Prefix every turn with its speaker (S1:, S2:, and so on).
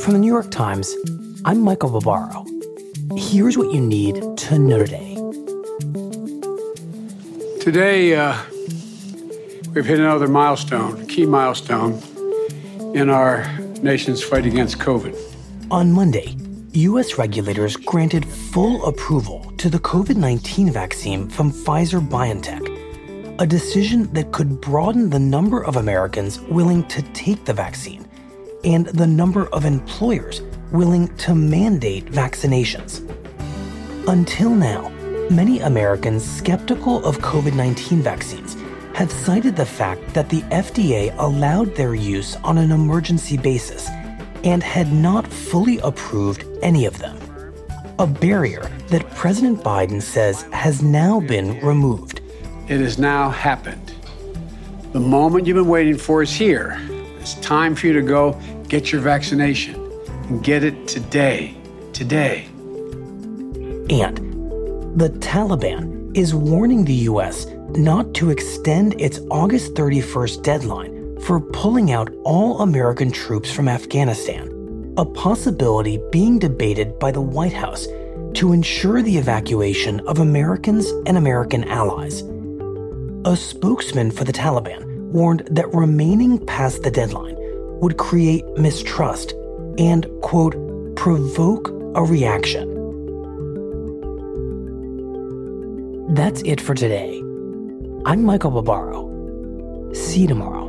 S1: From the New York Times, I'm Michael Barbaro. Here's what you need to know today.
S2: Today, uh, we've hit another milestone, key milestone in our nation's fight against COVID.
S1: On Monday, U.S. regulators granted full approval to the COVID 19 vaccine from Pfizer BioNTech, a decision that could broaden the number of Americans willing to take the vaccine and the number of employers willing to mandate vaccinations. Until now, many Americans skeptical of COVID 19 vaccines have cited the fact that the FDA allowed their use on an emergency basis and had not fully approved any of them. A barrier that President Biden says has now been removed.
S2: It has now happened. The moment you've been waiting for is here. It's time for you to go get your vaccination and get it today. Today.
S1: And the Taliban is warning the U.S. not to extend its August 31st deadline for pulling out all American troops from Afghanistan, a possibility being debated by the White House to ensure the evacuation of Americans and American allies. A spokesman for the Taliban warned that remaining past the deadline would create mistrust and, quote, provoke a reaction. That's it for today. I'm Michael Barbaro. See you tomorrow.